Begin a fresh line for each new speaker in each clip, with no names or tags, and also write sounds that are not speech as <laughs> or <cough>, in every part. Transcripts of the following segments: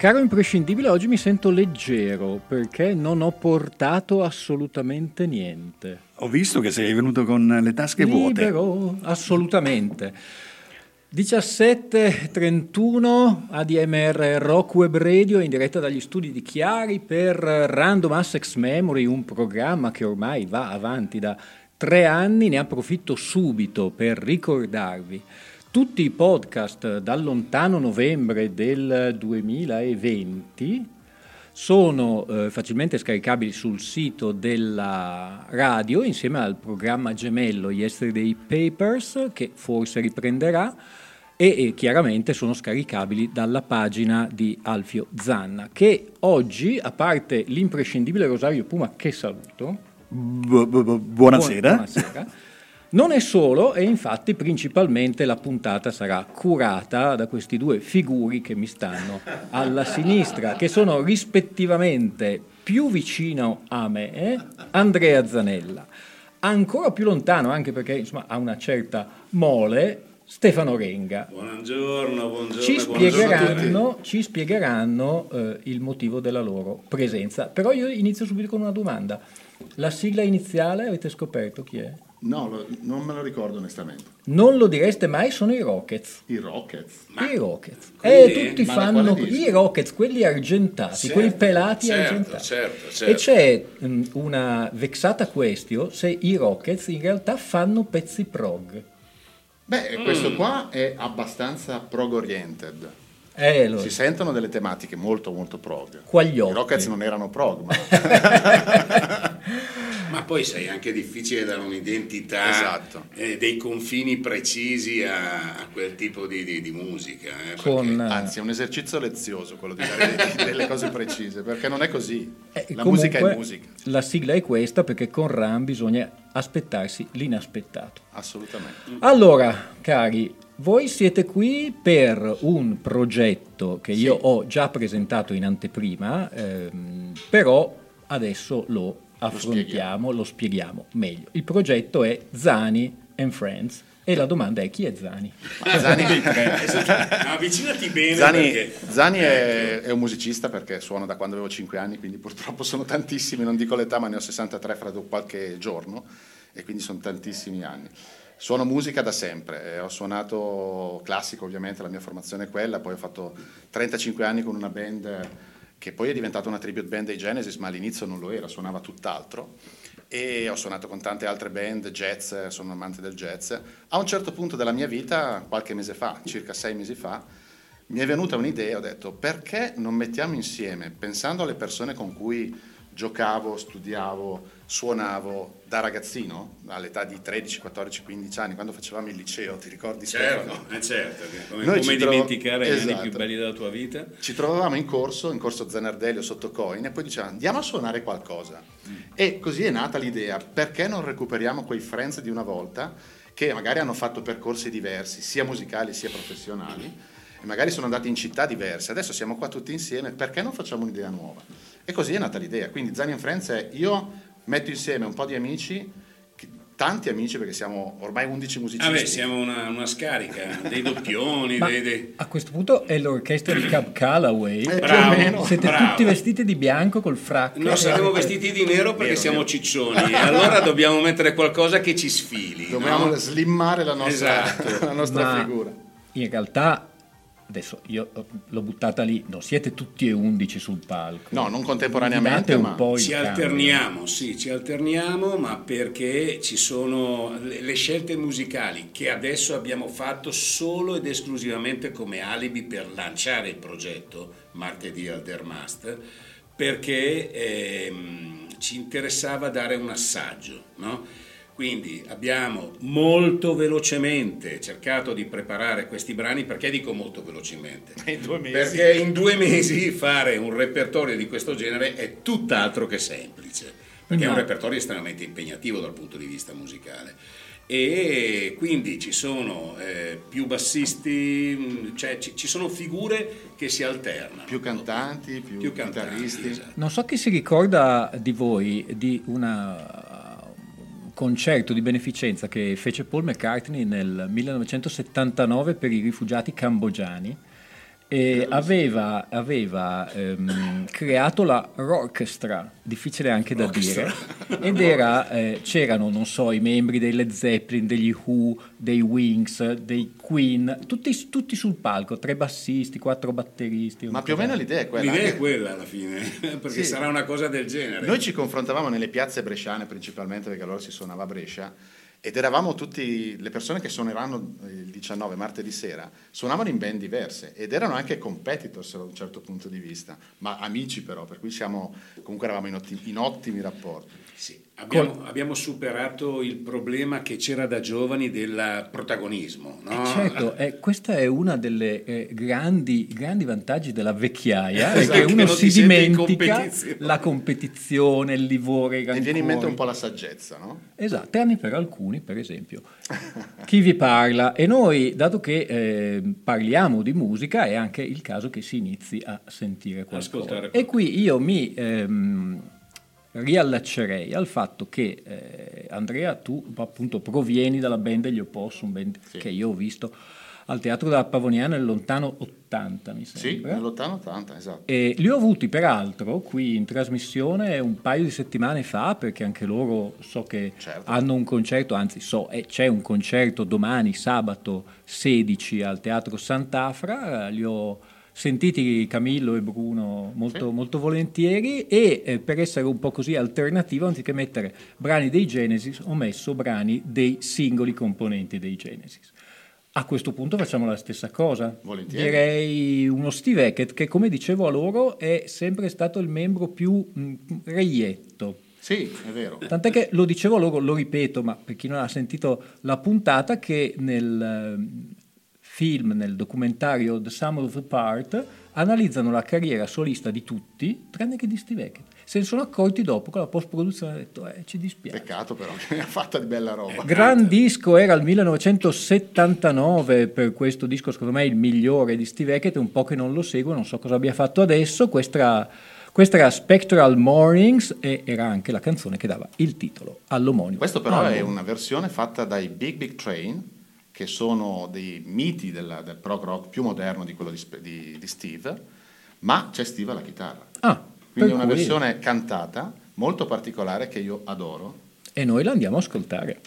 Caro imprescindibile, oggi mi sento leggero perché non ho portato assolutamente niente.
Ho visto che sei venuto con le tasche vuote.
Libero, assolutamente. 17.31 ADMR Rock Web Radio in diretta dagli studi di Chiari per Random Access Memory, un programma che ormai va avanti da tre anni. Ne approfitto subito per ricordarvi tutti i podcast dal lontano novembre del 2020 sono eh, facilmente scaricabili sul sito della radio insieme al programma gemello Yesterday Papers che forse riprenderà e, e chiaramente sono scaricabili dalla pagina di Alfio Zanna che oggi, a parte l'imprescindibile Rosario Puma che saluto,
bu- bu- buonasera.
buonasera <laughs> non è solo, e infatti principalmente la puntata sarà curata da questi due figuri che mi stanno alla sinistra, che sono rispettivamente più vicino a me, Andrea Zanella, ancora più lontano, anche perché insomma, ha una certa mole, Stefano Renga.
Buongiorno, buongiorno.
Ci spiegheranno, ci spiegheranno eh, il motivo della loro presenza. Però io inizio subito con una domanda. La sigla iniziale avete scoperto chi è?
No, lo, non me lo ricordo onestamente.
Non lo direste mai, sono i Rockets.
I Rockets?
Ma I Rockets. E eh, tutti
ma
fanno i Rockets, quelli argentati,
certo,
quelli pelati
certo,
argentati.
Certo, certo.
E c'è mh, una vexata question se i Rockets in realtà fanno pezzi prog.
Beh, mm. questo qua è abbastanza prog oriented.
Eh, lo...
Si sentono delle tematiche molto molto prog.
Quagliotti.
I Rockets non erano prog, ma... <laughs>
Ma poi sai, è anche difficile dare un'identità,
esatto.
eh, dei confini precisi a, a quel tipo di, di, di musica. Eh,
Con,
perché...
Anzi, è un esercizio lezioso quello di dare <laughs> delle cose precise, perché non è così.
Eh,
la musica è musica.
La sigla è questa perché con Ram bisogna aspettarsi l'inaspettato.
Assolutamente.
Allora, cari, voi siete qui per un progetto che io sì. ho già presentato in anteprima, ehm, però adesso lo affrontiamo, lo spieghiamo. meglio. Il progetto è Zani and Friends. E la domanda è chi è Zani?
Zani, <laughs>
avvicinati bene.
Zani,
perché...
Zani è, è, un musicista perché suono da quando avevo 5 anni, quindi purtroppo sono tantissimi, non dico l'età, ma ne ho 63 fra qualche giorno e quindi sono tantissimi anni. Suono musica da sempre, ho suonato classico ovviamente, la mia formazione è quella, poi ho fatto 35 anni con una band che poi è diventata una tribute band dei Genesis, ma all'inizio non lo era, suonava tutt'altro. E ho suonato con tante altre band, jazz, sono amante del jazz. A un certo punto della mia vita, qualche mese fa, circa sei mesi fa, mi è venuta un'idea, ho detto perché non mettiamo insieme, pensando alle persone con cui giocavo, studiavo, suonavo da ragazzino, all'età di 13, 14, 15 anni, quando facevamo il liceo, ti ricordi
certo, eh certo, come, come tro- dimenticare esatto. gli anni più esatto. belli della tua vita?
Ci trovavamo in corso, in corso Zanardelio sotto Coin e poi dicevamo andiamo a suonare qualcosa. Mm. E così è nata l'idea, perché non recuperiamo quei friends di una volta che magari hanno fatto percorsi diversi, sia musicali sia professionali, e magari sono andati in città diverse, adesso siamo qua tutti insieme, perché non facciamo un'idea nuova? E così è nata l'idea. Quindi Zani Friends è io metto insieme un po' di amici, tanti amici perché siamo ormai 11 musicisti.
Ah beh, siamo una, una scarica dei doppioni. dei, dei...
A questo punto è l'orchestra di Cab Callaway.
Eh, bravo,
Siete
bravo.
tutti vestiti di bianco col fracco.
No, saremo vestiti di nero perché
Vero,
siamo
vero.
ciccioni. e allora dobbiamo mettere qualcosa che ci sfili.
Dobbiamo
no?
slimmare la nostra,
Esatto. <laughs>
la nostra
Ma
figura.
In realtà, adesso io l'ho buttata lì, no, siete tutti e 11 sul palco.
No, non contemporaneamente,
un
ma
Ci
cambio.
alterniamo, sì, ci alterniamo, ma perché ci sono le le scelte musicali che adesso abbiamo fatto solo ed esclusivamente come alibi per lanciare il progetto martedì al Dermast, perché ehm, ci interessava dare un assaggio, no? Quindi abbiamo molto velocemente cercato di preparare questi brani, perché dico molto velocemente?
In due mesi.
Perché in due mesi fare un repertorio di questo genere è tutt'altro che semplice, perché
No.
è un repertorio estremamente impegnativo dal punto di vista musicale. E quindi ci sono eh, più bassisti, mh, cioè ci, ci sono figure che si alternano.
Più cantanti, più,
Più cantanti,
chitarristi.
esatto.
Non so chi si ricorda di voi di una- un concerto di beneficenza che fece Paul McCartney nel 1979 per i rifugiati cambogiani e aveva, aveva, ehm, creato la Orchestra, difficile anche da dire, ed era, eh, c'erano, non so, i membri dei Led Zeppelin, degli Who, dei Wings, dei Queen, tutti, tutti sul palco, tre bassisti, quattro batteristi.
Ma più o meno l'idea è quella.
L'idea
anche-
è quella alla fine, <laughs> perché
Sì.
sarà una cosa del genere.
Noi ci confrontavamo nelle piazze bresciane principalmente perché allora si suonava a Brescia ed eravamo tutti, le persone che suoneranno il 19 martedì sera, suonavano in band diverse ed erano anche competitors da un certo punto di vista, ma amici però, per cui siamo, comunque eravamo in ottimi, in ottimi rapporti.
Sì, abbiamo, abbiamo superato il problema che c'era da giovani del protagonismo. No?
Eh, Certo, eh, questa è una delle eh, grandi, grandi vantaggi della vecchiaia, è
Esatto,
che
che
uno
non
si dimentica
competizione.
la competizione, il livore, i
E viene in mente un po' la saggezza, no?
Esatto, tranne per alcuni, per esempio. Chi vi parla? E noi, dato che eh, parliamo di musica, è anche il caso che si inizi a sentire qualcosa.
Ascoltare
E qui io mi ehm, riallaccerei al fatto che, eh, Andrea, tu appunto provieni dalla band degli Opossum, band
Sì.
che io ho visto al Teatro della Pavoniana nel lontano 80, mi
Sì,
sembra.
nell'80-80, esatto.
E li ho avuti peraltro qui in trasmissione un paio di settimane fa perché anche loro so che
Certo.
hanno un concerto, anzi so, eh, c'è un concerto domani sabato 16 al Teatro Sant'Afra, li ho sentiti Camillo e Bruno molto,
Sì.
molto volentieri e eh, per essere un po' così alternativo anziché mettere brani dei Genesis ho messo brani dei singoli componenti dei Genesis. A questo punto facciamo la stessa cosa.
Volentieri.
Direi uno Steve Hackett che, come dicevo a loro, è sempre stato il membro più mh, reietto.
Sì, è vero.
Tant'è che lo dicevo a loro, lo ripeto, ma per chi non ha sentito la puntata, che nel film, nel documentario The Sum of the Part, analizzano la carriera solista di tutti, tranne che di Steve Hackett. Se ne sono accorti dopo con la post-produzione, hanno detto, eh, ci dispiace.
Peccato però, <laughs> che ne ha fatta di bella roba.
Gran disco era il 1979 per questo disco, secondo me il migliore di Steve Hackett, è un po' che non lo seguo, non so cosa abbia fatto adesso. Questa era, questa era Spectral Mornings e era anche la canzone che dava il titolo all'omonimo.
Questo però è
album.
una versione fatta dai Big Big Train, che sono dei miti della- del prog rock più moderno di quello di, di- di Steve, ma c'è Steve alla chitarra.
Ah,
Quindi è una versione cantata molto particolare che io adoro.
E noi la andiamo a ascoltare.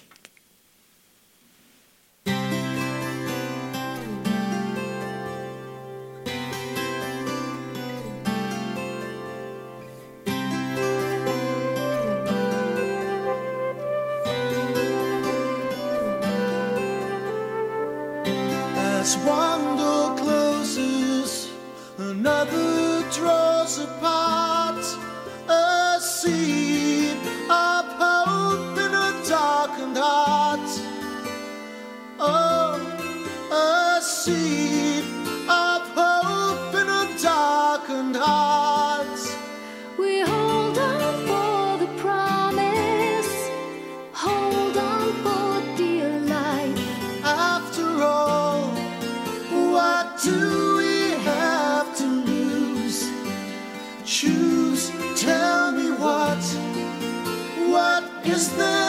is the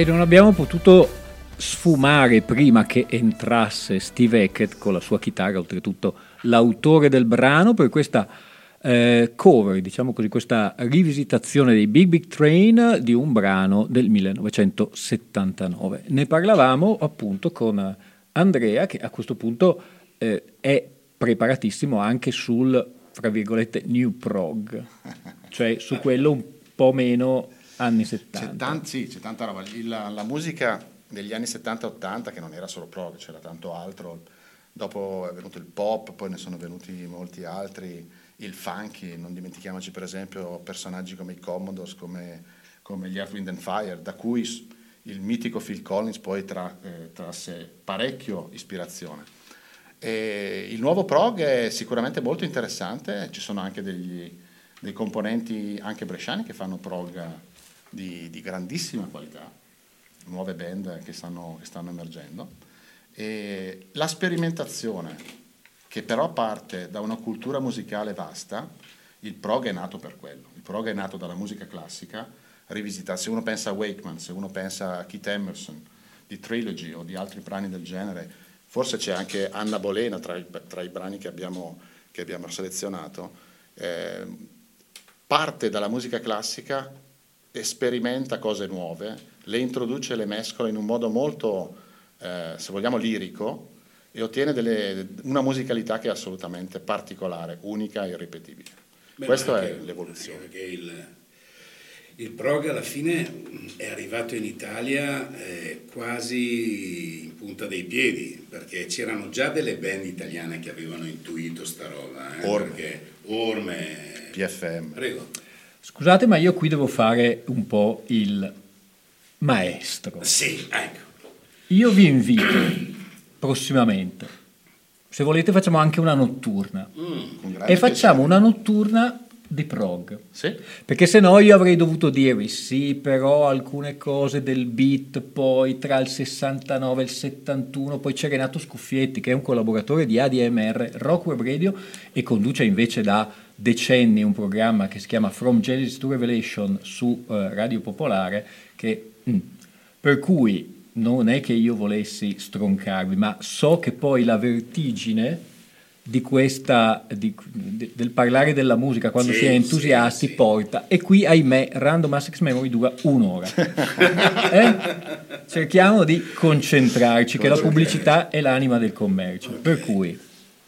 E non abbiamo potuto sfumare prima che entrasse Steve Hackett con la sua chitarra, oltretutto l'autore del brano, per questa eh, cover, diciamo così, questa rivisitazione dei Big Big Train di un brano del 1979. Ne parlavamo appunto con Andrea che a questo punto eh, è preparatissimo anche sul, fra virgolette, new prog, cioè su quello un po' meno anni 70.
C'è, tan- sì, c'è tanta roba. La, la musica degli anni 70-80, che non era solo prog, c'era tanto altro. Dopo è venuto il pop, poi ne sono venuti molti altri, il funky, non dimentichiamoci per esempio personaggi come i Commodores, come, come gli Earth, Wind and Fire, da cui il mitico Phil Collins poi tra- eh, trasse parecchio ispirazione. E il nuovo prog è sicuramente molto interessante, ci sono anche degli, dei componenti anche bresciani che fanno prog di, di grandissima qualità, nuove band che stanno, che stanno emergendo. E la sperimentazione, che però parte da una cultura musicale vasta, il prog è nato per quello. Il prog è nato dalla musica classica, rivisitata. Se uno pensa a Wakeman, se uno pensa a Keith Emerson, di Trilogy o di altri brani del genere, forse c'è anche Anna Bolena tra i, tra i brani che abbiamo, che abbiamo selezionato, eh, parte dalla musica classica sperimenta cose nuove, le introduce e le mescola in un modo molto, eh, se vogliamo, lirico e ottiene delle- una musicalità che è assolutamente particolare, unica e irripetibile.
Beh,
Questa è l'evoluzione.
Perché il, il prog alla fine è arrivato in Italia eh, quasi in punta dei piedi, perché c'erano già delle band italiane che avevano intuito sta roba. eh,
Orme.
Orme.
PFM.
Prego.
Scusate, ma io qui devo fare un po' il maestro.
Sì, ecco.
Io vi invito prossimamente, se volete facciamo anche una notturna
grande
e facciamo
piacere.
una notturna di prog.
Sì?
Perché se no io avrei dovuto dirvi sì, però alcune cose del beat poi tra il 69 e il 71, poi c'è Renato Scuffietti che è un collaboratore di ADMR Rock Web Radio e conduce invece da decenni un programma che si chiama From Genesis to Revelation su eh, Radio Popolare che mm, per cui non è che io volessi stroncarvi, ma so che poi la vertigine di questa, di- de- del parlare della musica quando
Sì,
si è entusiasti
sì, sì.
porta. E qui ahimè Random Access Memory dura un'ora. <laughs> Eh? cerchiamo di concentrarci che la pubblicità è l'anima del commercio. Per cui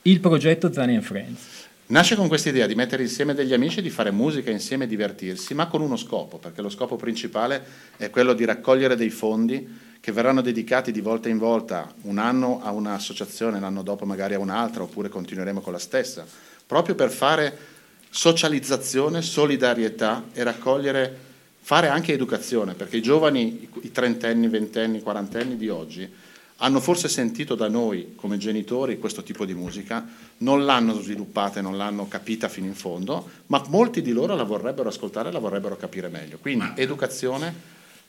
il progetto Zani and Friends
Nasce con questa idea di mettere insieme degli amici, di fare musica insieme e divertirsi, ma con uno scopo, perché lo scopo principale è quello di raccogliere dei fondi che verranno dedicati di volta in volta, un anno a un'associazione, l'anno dopo magari a un'altra, oppure continueremo con la stessa, proprio per fare socializzazione, solidarietà e raccogliere, fare anche educazione, perché i giovani, i- i trentenni, ventenni, quarantenni di oggi hanno forse sentito da noi come genitori questo tipo di musica, non l'hanno sviluppata e non l'hanno capita fino in fondo, ma molti di loro la vorrebbero ascoltare e la vorrebbero capire meglio. Quindi educazione,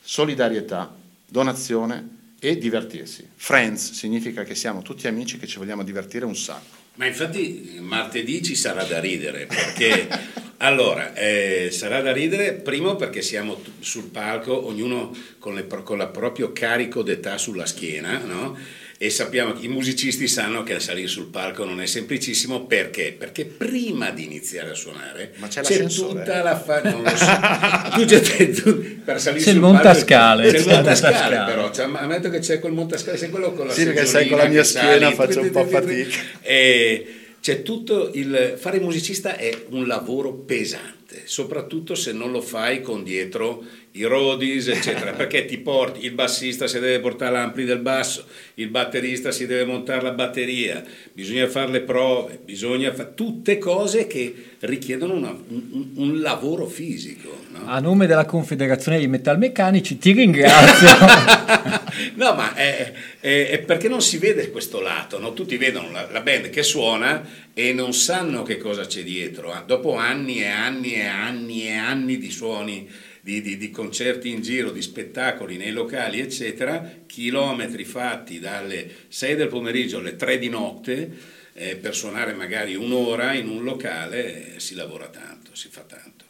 solidarietà, donazione e divertirsi. Friends significa che siamo tutti amici che ci vogliamo divertire un sacco.
Ma infatti martedì ci sarà da ridere perché <laughs> allora eh, sarà da ridere primo perché siamo t- sul palco ognuno con, le pro- con la proprio carico d'età sulla schiena no? e sappiamo che i musicisti sanno che salire sul palco non è semplicissimo perché? Perché prima di iniziare a suonare
Ma c'è l'ascensore?
tutta la fa- non lo so tu già te- tu- per salire
C'è il
sul palco-
montascale,
c'è il
c'è il
montascale però cioè, ammetto che c'è quel montascale sei quello con la
Sì, perché sai, con la mia schiena
sali,
faccio un po' fatica.
e c'è tutto il fare il musicista è un lavoro pesante, soprattutto se non lo fai con dietro i rodis, eccetera, <laughs> perché ti porti il bassista si deve portare l'ampli del basso, il batterista si deve montare la batteria, bisogna fare le prove, bisogna fare tutte cose che richiedono una- un, un lavoro fisico. no?
A nome della Confederazione dei Metalmeccanici ti ringrazio. <laughs>
no, ma è, è- è perché non si vede questo lato, no? tutti vedono la, la band che suona e non sanno che cosa c'è dietro. Ah, Dopo anni e anni e anni e anni di suoni, di, di- di concerti in giro, di spettacoli nei locali, eccetera, chilometri fatti dalle 6 del pomeriggio alle 3 di notte eh, per suonare magari un'ora in un locale, eh, si lavora tanto, si fa tanto.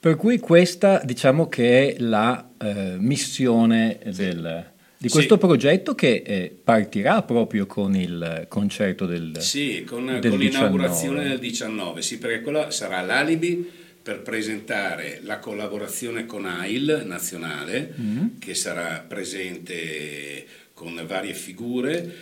Per cui questa diciamo che è la eh, missione del- di
Sì.
questo progetto che eh, partirà proprio con il concerto del,
Sì, con,
del
con l'inaugurazione
19.
del 19, sì, perché quella sarà l'alibi per presentare la collaborazione con AIL nazionale,
Mm.
che sarà presente con varie figure,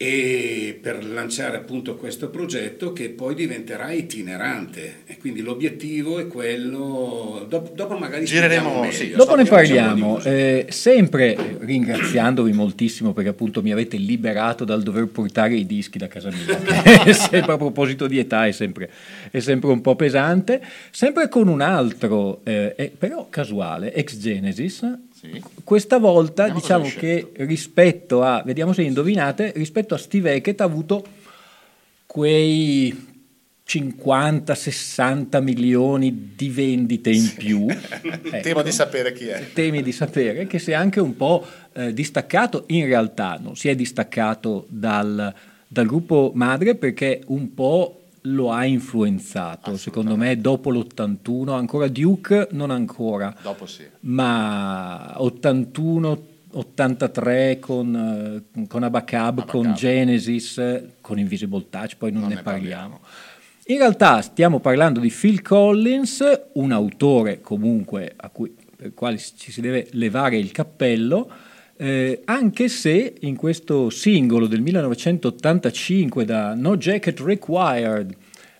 e per lanciare appunto questo progetto che poi diventerà itinerante. E quindi l'obiettivo è quello. Dopo, dopo magari
Gireremo,
spieghiamo
sì.
meglio,
Dopo ne parliamo, eh, sempre eh, ringraziandovi moltissimo perché appunto mi avete liberato dal dover portare i dischi da casa mia, <laughs> è sempre a proposito di età è sempre, è sempre un po' pesante, sempre con un altro, eh, eh, però casuale, ex Genesis,
Sì.
questa volta
Vediamo
diciamo che rispetto a, vediamo se indovinate, rispetto a Steve Hackett ha avuto quei 50-60 milioni di vendite in più. <laughs> Ecco
Temo di sapere chi è.
temi di sapere che si è anche un po' eh, distaccato, in realtà non si è distaccato dal, dal gruppo madre perché un po' lo ha influenzato, secondo me dopo l'81, ancora Duke non ancora,
Dopo sì.
ma 81 83 con, con Abacab, con
Abacab.
Genesis, eh, con Invisible Touch, poi non,
Non
ne,
ne
parliamo. In realtà stiamo parlando di Phil Collins, un autore comunque a cui, per il quale ci si deve levare il cappello, eh, anche se in questo singolo del 1985 da No Jacket Required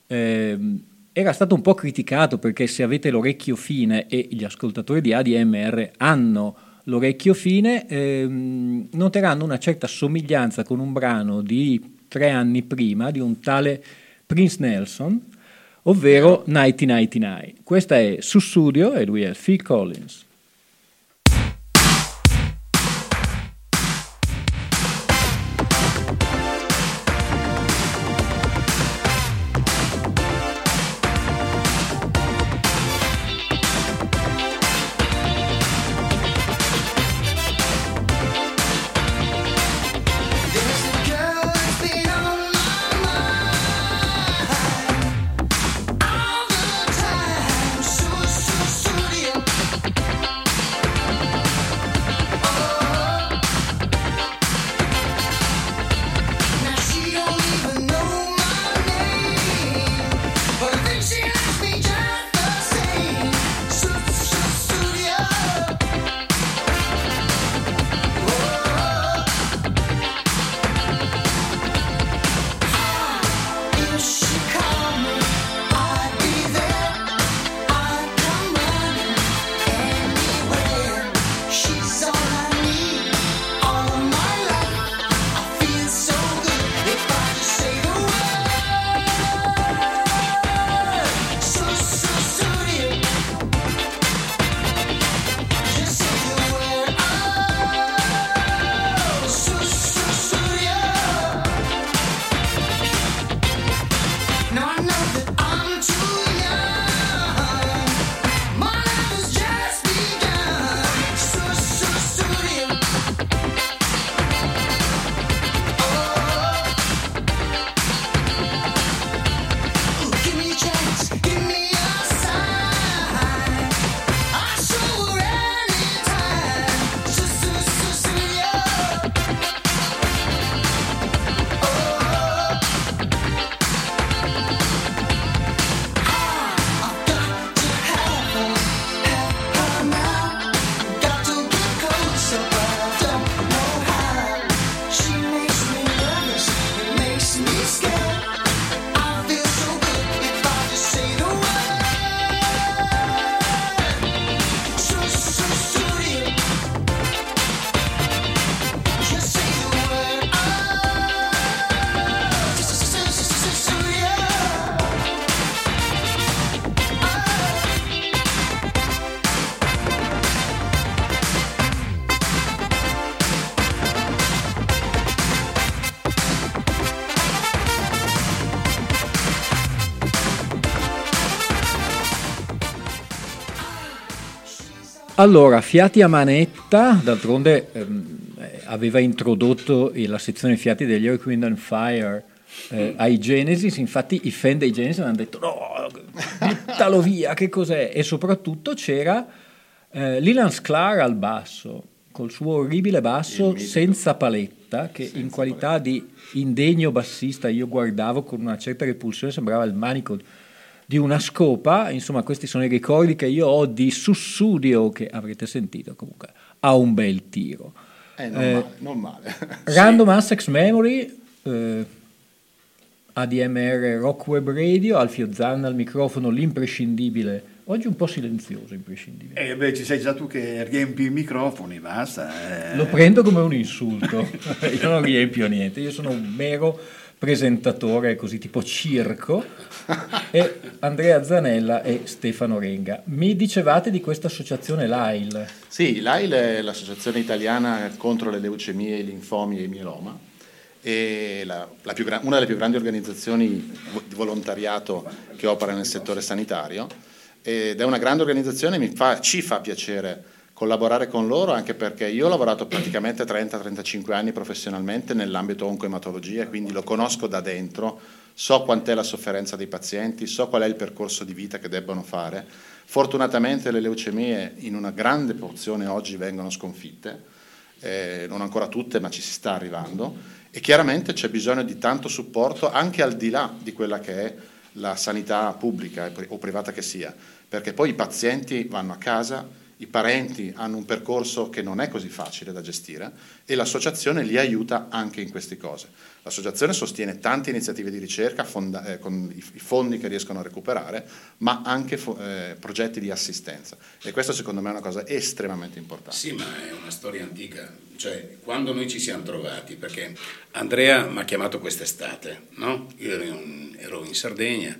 ehm, era stato un po' criticato perché se avete l'orecchio fine e gli ascoltatori di ADMR hanno l'orecchio fine, ehm, noteranno una certa somiglianza con un brano di tre anni prima di un tale Prince Nelson, ovvero 1999. Questa è Sussudio e lui è Phil Collins. Allora, Fiati a manetta, d'altronde ehm, eh, aveva introdotto la sezione Fiati degli Earth, Wind and Fire eh, ai Genesis, infatti i fan dei Genesis hanno detto no, buttalo via, che cos'è? E soprattutto c'era eh, Lilan Sklar al basso, col suo orribile basso senza paletta, che in qualità di indegno bassista io guardavo con una certa repulsione, sembrava il manico di una scopa, insomma questi sono i ricordi che io ho di Sussudio, che avrete sentito comunque, ha un bel tiro.
Eh, non
Eh,
male, non male. <laughs>
Random Access Memory, eh, ADMR Rock Web Radio, Alfio Zanna al microfono, l'imprescindibile, oggi un po' silenzioso, imprescindibile.
Eh beh, ci sei già tu che riempi i microfoni, basta. eh.
Lo prendo come un insulto, <laughs> io non riempio niente, io sono un mero presentatore così tipo circo e Andrea Zanella e Stefano Renga. Mi dicevate di questa associazione LAIL.
Sì, l'AIL è l'Associazione Italiana contro le leucemie, i linfomi e il mieloma. È la- la più una delle più grandi organizzazioni di volontariato che opera nel settore sanitario ed è una grande organizzazione, mi fa- ci fa piacere collaborare con loro anche perché io ho lavorato praticamente 30-35 anni professionalmente nell'ambito oncoematologia, quindi lo conosco da dentro, so quant'è la sofferenza dei pazienti, so qual è il percorso di vita che debbono fare. Fortunatamente le leucemie in una grande porzione oggi vengono sconfitte, eh, non ancora tutte ma ci si sta arrivando e chiaramente c'è bisogno di tanto supporto anche al di là di quella che è la sanità pubblica o privata che sia, perché poi i pazienti vanno a casa, i parenti hanno un percorso che non è così facile da gestire e l'associazione li aiuta anche in queste cose. L'associazione sostiene tante iniziative di ricerca fonda- eh, con i, fondi che riescono a recuperare, ma anche fo- eh, progetti di assistenza e questo secondo me è una cosa estremamente importante.
Sì, ma è una storia antica. Cioè, quando noi ci siamo trovati, perché Andrea mi ha chiamato quest'estate, no? Io ero in Sardegna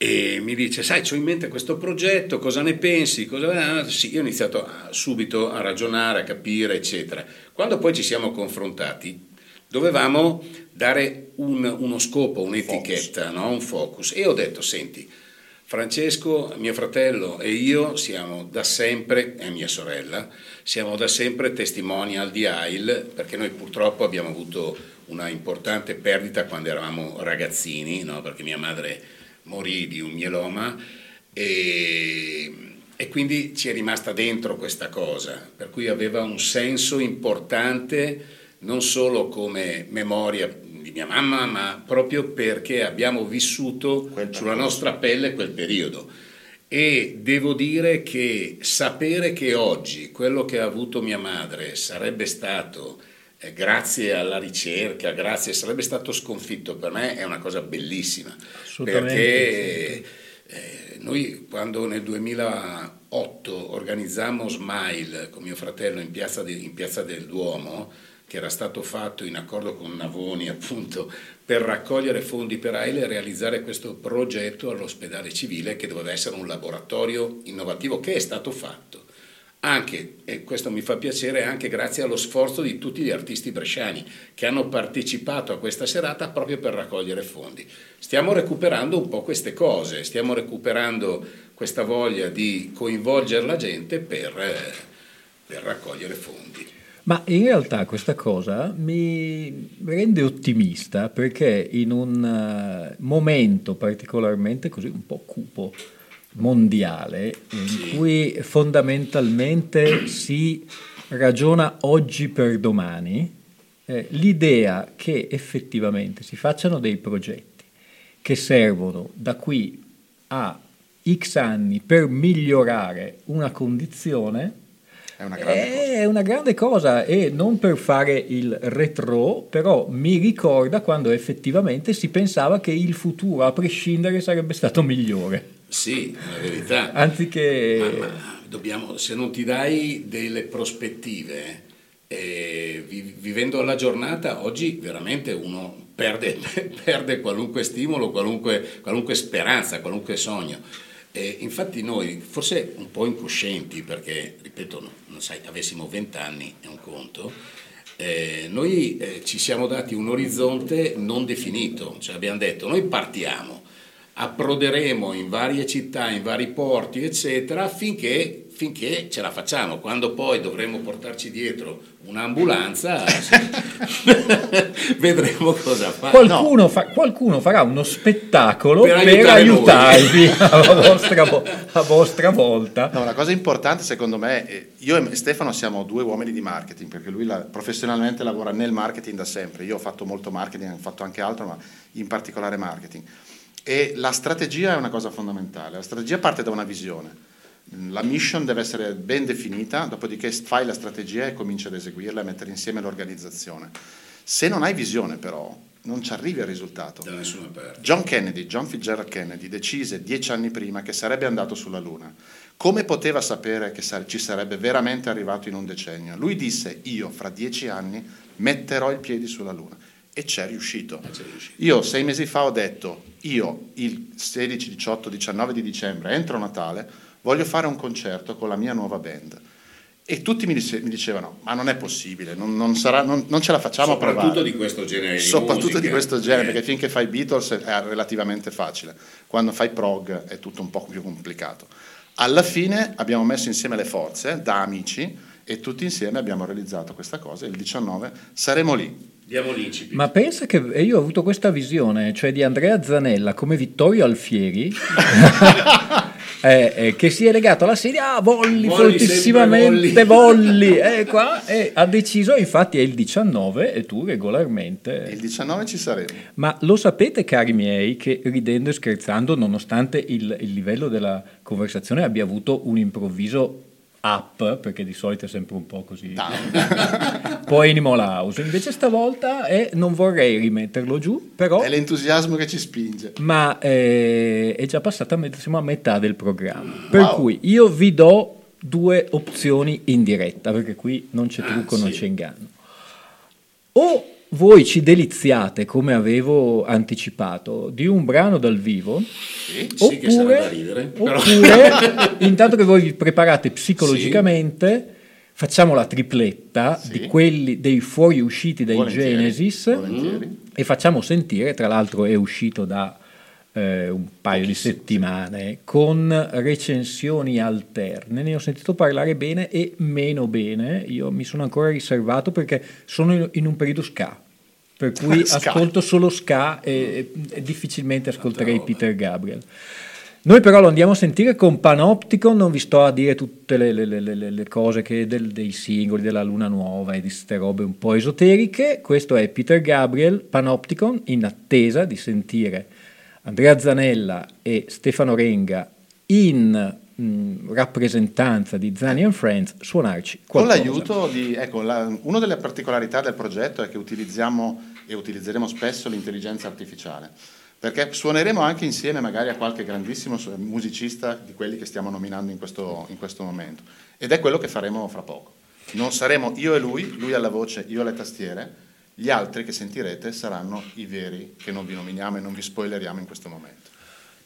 e mi dice, sai, ho in mente questo progetto, cosa ne pensi? Cosa... ah, Sì, io ho iniziato a- subito a ragionare, a capire, eccetera. Quando poi ci siamo confrontati, dovevamo dare un- uno scopo, un'etichetta, no? un focus. E ho detto, senti, Francesco, mio fratello e io siamo da sempre, e mia sorella, siamo da sempre testimonial di AIL perché noi purtroppo abbiamo avuto una importante perdita quando eravamo ragazzini, no? perché mia madre morì di un mieloma e, e quindi ci è rimasta dentro questa cosa, per cui aveva un senso importante non solo come memoria di mia mamma, ma proprio perché abbiamo vissuto sulla nostra pelle quel periodo. E devo dire che sapere che oggi quello che ha avuto mia madre sarebbe stato, grazie alla ricerca, grazie, sarebbe stato sconfitto per me è una cosa bellissima. Perché eh, noi quando nel 2008 organizzammo Smile con mio fratello in piazza, di- in piazza del Duomo, che era stato fatto in accordo con Navoni appunto per raccogliere fondi per AIL e realizzare questo progetto all'ospedale civile che doveva essere un laboratorio innovativo che è stato fatto. Anche, e questo mi fa piacere, anche grazie allo sforzo di tutti gli artisti bresciani che hanno partecipato a questa serata proprio per raccogliere fondi. Stiamo recuperando un po' queste cose, stiamo recuperando questa voglia di coinvolgere la gente per, per raccogliere fondi.
Ma in realtà questa cosa mi rende ottimista perché in un eh, momento particolarmente così un po' cupo mondiale in cui fondamentalmente si ragiona oggi per domani, eh, l'idea che effettivamente si facciano dei progetti che servono da qui a X anni per migliorare una condizione
È una grande cosa.
è una grande cosa e non per fare il retro, però mi ricorda quando effettivamente si pensava che il futuro a prescindere sarebbe stato migliore,
Sì, la verità.
anziché...
Ma, ma dobbiamo, se non ti dai delle prospettive, eh, vi- vivendo la giornata, oggi veramente uno perde, <laughs> perde qualunque stimolo, qualunque, qualunque speranza, qualunque sogno. E infatti noi, forse un po' incoscienti, perché, ripeto, no- non sai, avessimo 20 anni è un conto, eh, noi eh, ci siamo dati un orizzonte non definito, cioè abbiamo detto noi partiamo, approderemo in varie città, in vari porti, eccetera, finché, finché ce la facciamo. Quando poi dovremo portarci dietro un'ambulanza, <laughs> vedremo cosa fare.
Qualcuno, fa- qualcuno farà uno spettacolo
Per
per,
aiutare
aiutarvi <laughs> a vostra, vo- a vostra volta.
No, una cosa importante secondo me, eh, io e Stefano siamo due uomini di marketing, perché lui la- professionalmente lavora nel marketing da sempre, io ho fatto molto marketing, ho fatto anche altro, ma in particolare marketing. E la strategia è una cosa fondamentale, la strategia parte da una visione. La mission deve essere ben definita, dopodiché fai la strategia e cominci ad eseguirla e mettere insieme l'organizzazione. Se non hai visione però, non ci arrivi al risultato.
Da nessuna parte.
John Kennedy, John Fitzgerald Kennedy, decise dieci anni prima che sarebbe andato sulla Luna. Come poteva sapere che ci sarebbe veramente arrivato in un decennio? Lui disse, io fra dieci anni metterò i piedi sulla Luna. E c'è riuscito. Io sei mesi fa ho detto, io il 16, 18, 19 di dicembre, entro Natale, voglio fare un concerto con la mia nuova band. E tutti mi, dice- mi dicevano, ma non è possibile, non, non sarà- non- non ce la facciamo a
Soprattutto
provare.
di questo genere di
Soprattutto
musica.
di questo genere,
Eh.
perché finché fai Beatles è relativamente facile, quando fai prog è tutto un po' più complicato. Alla fine abbiamo messo insieme le forze da amici e tutti insieme abbiamo realizzato questa cosa e il 19 saremo lì.
Diamo l'incipit.
Ma pensa che io ho avuto questa visione, cioè di Andrea Zanella come Vittorio Alfieri, <laughs> eh, eh, che si è legato alla sedia, ah, volli,
Volli
fortissimamente,
sempre
volli, eh, qua, e ha deciso, infatti è il 19 e tu regolarmente...
Il 19 ci saremo.
Ma lo sapete, cari miei, che ridendo e scherzando, nonostante il, il livello della conversazione abbia avuto un improvviso up, perché di solito è sempre un po' così, <laughs> po' Animal House, invece stavolta è, non vorrei rimetterlo giù, però...
È l'entusiasmo che ci spinge.
Ma eh, è già passata, met- siamo a metà del programma. Per
Wow.
cui io vi do due opzioni in diretta, perché qui non c'è trucco, non c'è inganno. O voi ci deliziate, come avevo anticipato, di un brano dal vivo,
Sì, sì, che ridere. <laughs>
oppure <laughs> intanto che voi vi preparate psicologicamente, facciamo la tripletta
Sì.
di quelli dei fuoriusciti dai
Volentieri,
Genesis
volentieri.
e facciamo sentire, tra l'altro è uscito da eh, un paio di settimane, con recensioni alterne, ne ho sentito parlare bene e meno bene, io mi sono ancora riservato perché sono in, un periodo ska, per cui <laughs>
Ska.
ascolto solo ska e, e difficilmente ascolterei Peter Gabriel. Noi però lo andiamo a sentire con Panopticon, non vi sto a dire tutte le, le- le- le- cose che del- dei singoli della Luna Nuova e di queste robe un po' esoteriche. Questo è Peter Gabriel, Panopticon, in attesa di sentire Andrea Zanella e Stefano Renga in mh, rappresentanza di Zani and Friends suonarci
Con
qualcosa.
l'aiuto di... Ecco, la- una delle particolarità del progetto è che utilizziamo e utilizzeremo spesso l'intelligenza artificiale, perché suoneremo anche insieme magari a qualche grandissimo musicista di quelli che stiamo nominando in questo, in questo momento. Ed è quello che faremo fra poco. Non saremo io e lui, lui alla voce, io alle tastiere, gli altri che sentirete saranno i veri che non vi nominiamo e non vi spoileriamo in questo momento.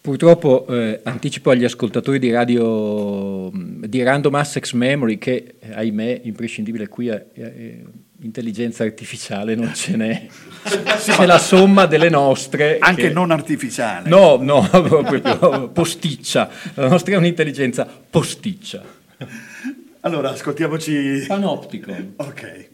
Purtroppo eh, anticipo agli ascoltatori di radio di Random Access Memory che eh, ahimè imprescindibile qui è, è- è intelligenza artificiale non ce n'è <laughs> c'è la somma delle nostre
Anche
che-
non artificiale.
no no <laughs> proprio posticcia la nostra è un'intelligenza posticcia
Allora, ascoltiamoci...
panopticon
Ok.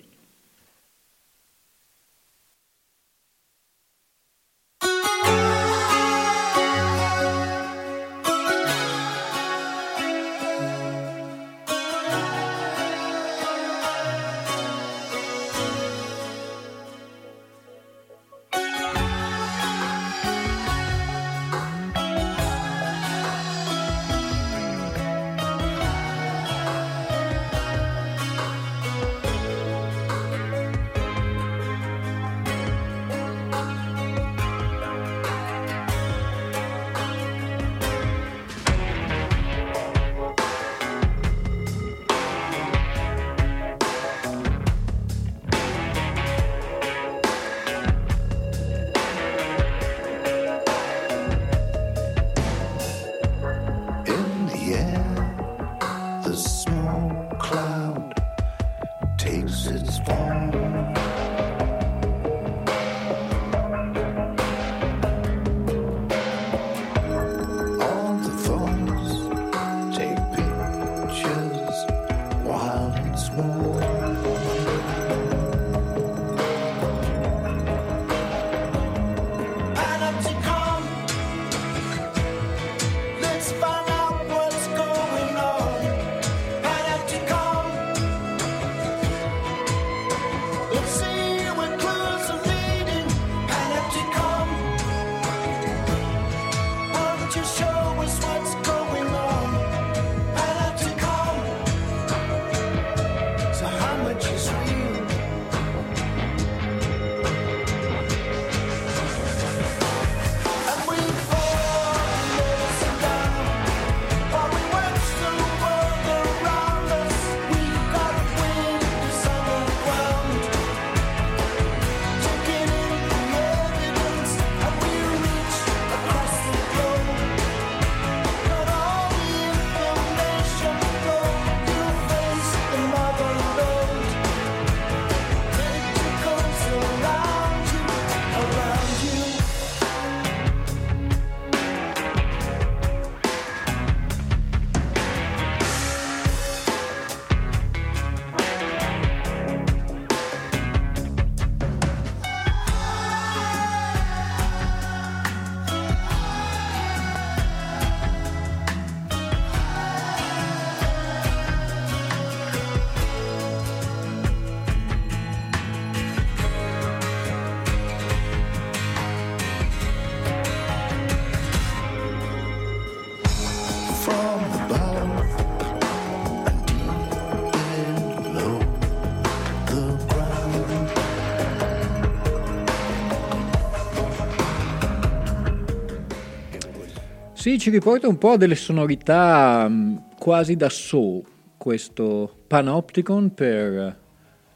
Sì, ci riporta un po' delle sonorità mh, quasi da so, questo Panopticon per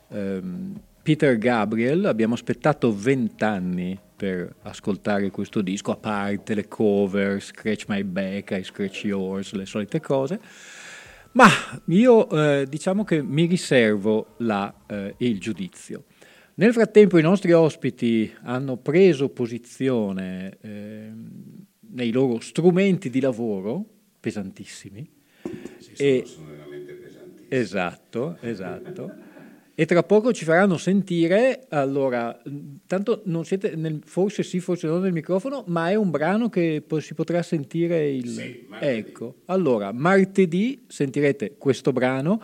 ehm, Peter Gabriel. Abbiamo aspettato vent'anni per ascoltare questo disco, a parte le cover, Scratch My Back, I Scratch Yours, le solite cose. Ma io eh, diciamo che mi riservo la, eh, il giudizio. Nel frattempo i nostri ospiti hanno preso posizione ehm, nei loro strumenti di lavoro, pesantissimi. e, Esatto, esatto. E tra poco ci faranno sentire, allora, tanto non siete, nel, forse sì, forse no nel microfono, ma è un brano che si potrà sentire il...
Sì,
ecco, allora, martedì sentirete questo brano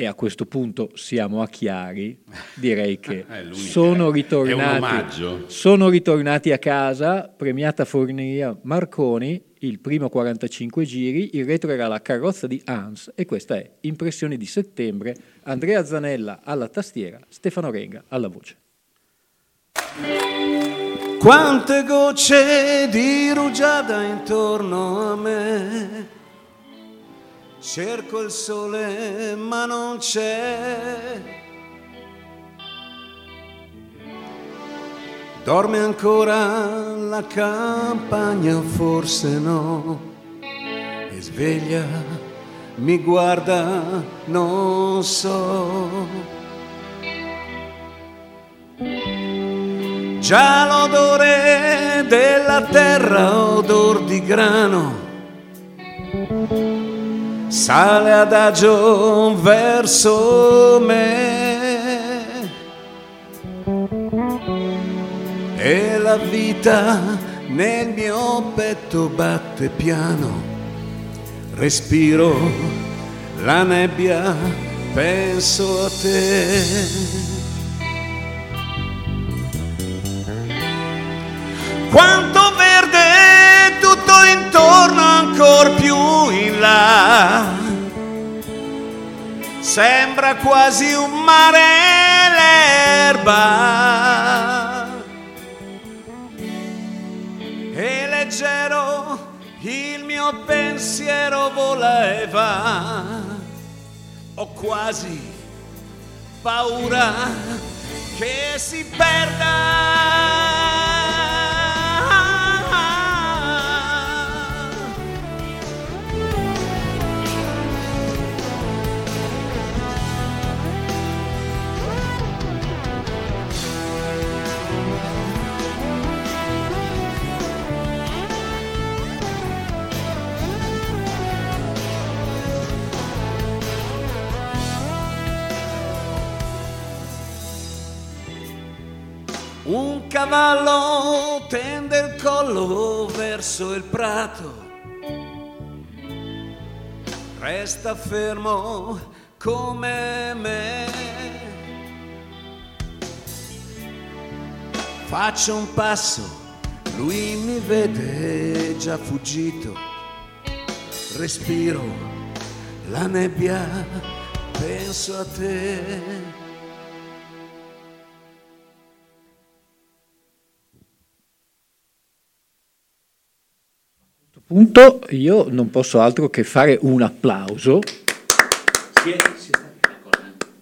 e a questo punto siamo a Chiari, direi che <laughs>
l'unica-
sono
è un
ritornati,
omaggio.
sono ritornati a casa, premiata Forneria Marconi, il primo 45 giri, il retro era la carrozza di Hans e questa è Impressioni di settembre, Andrea Zanella alla tastiera, Stefano Renga alla voce.
Quante gocce di rugiada intorno a me. Cerco il sole ma non c'è. Dorme ancora la campagna, forse no. E sveglia, mi guarda, non so. Già l'odore della terra, odor di grano, sale adagio verso me. E la vita nel mio petto batte piano, respiro la nebbia, penso a te. Quanto verde tutto intorno ancor più in là. Sembra quasi un mare l'erba. E leggero il mio pensiero vola e va. Ho quasi paura che si perda. Un cavallo tende il collo verso il prato, resta fermo come me. Faccio un passo, lui mi vede già fuggito, respiro la nebbia, penso a te.
Punto io non posso altro che fare un applauso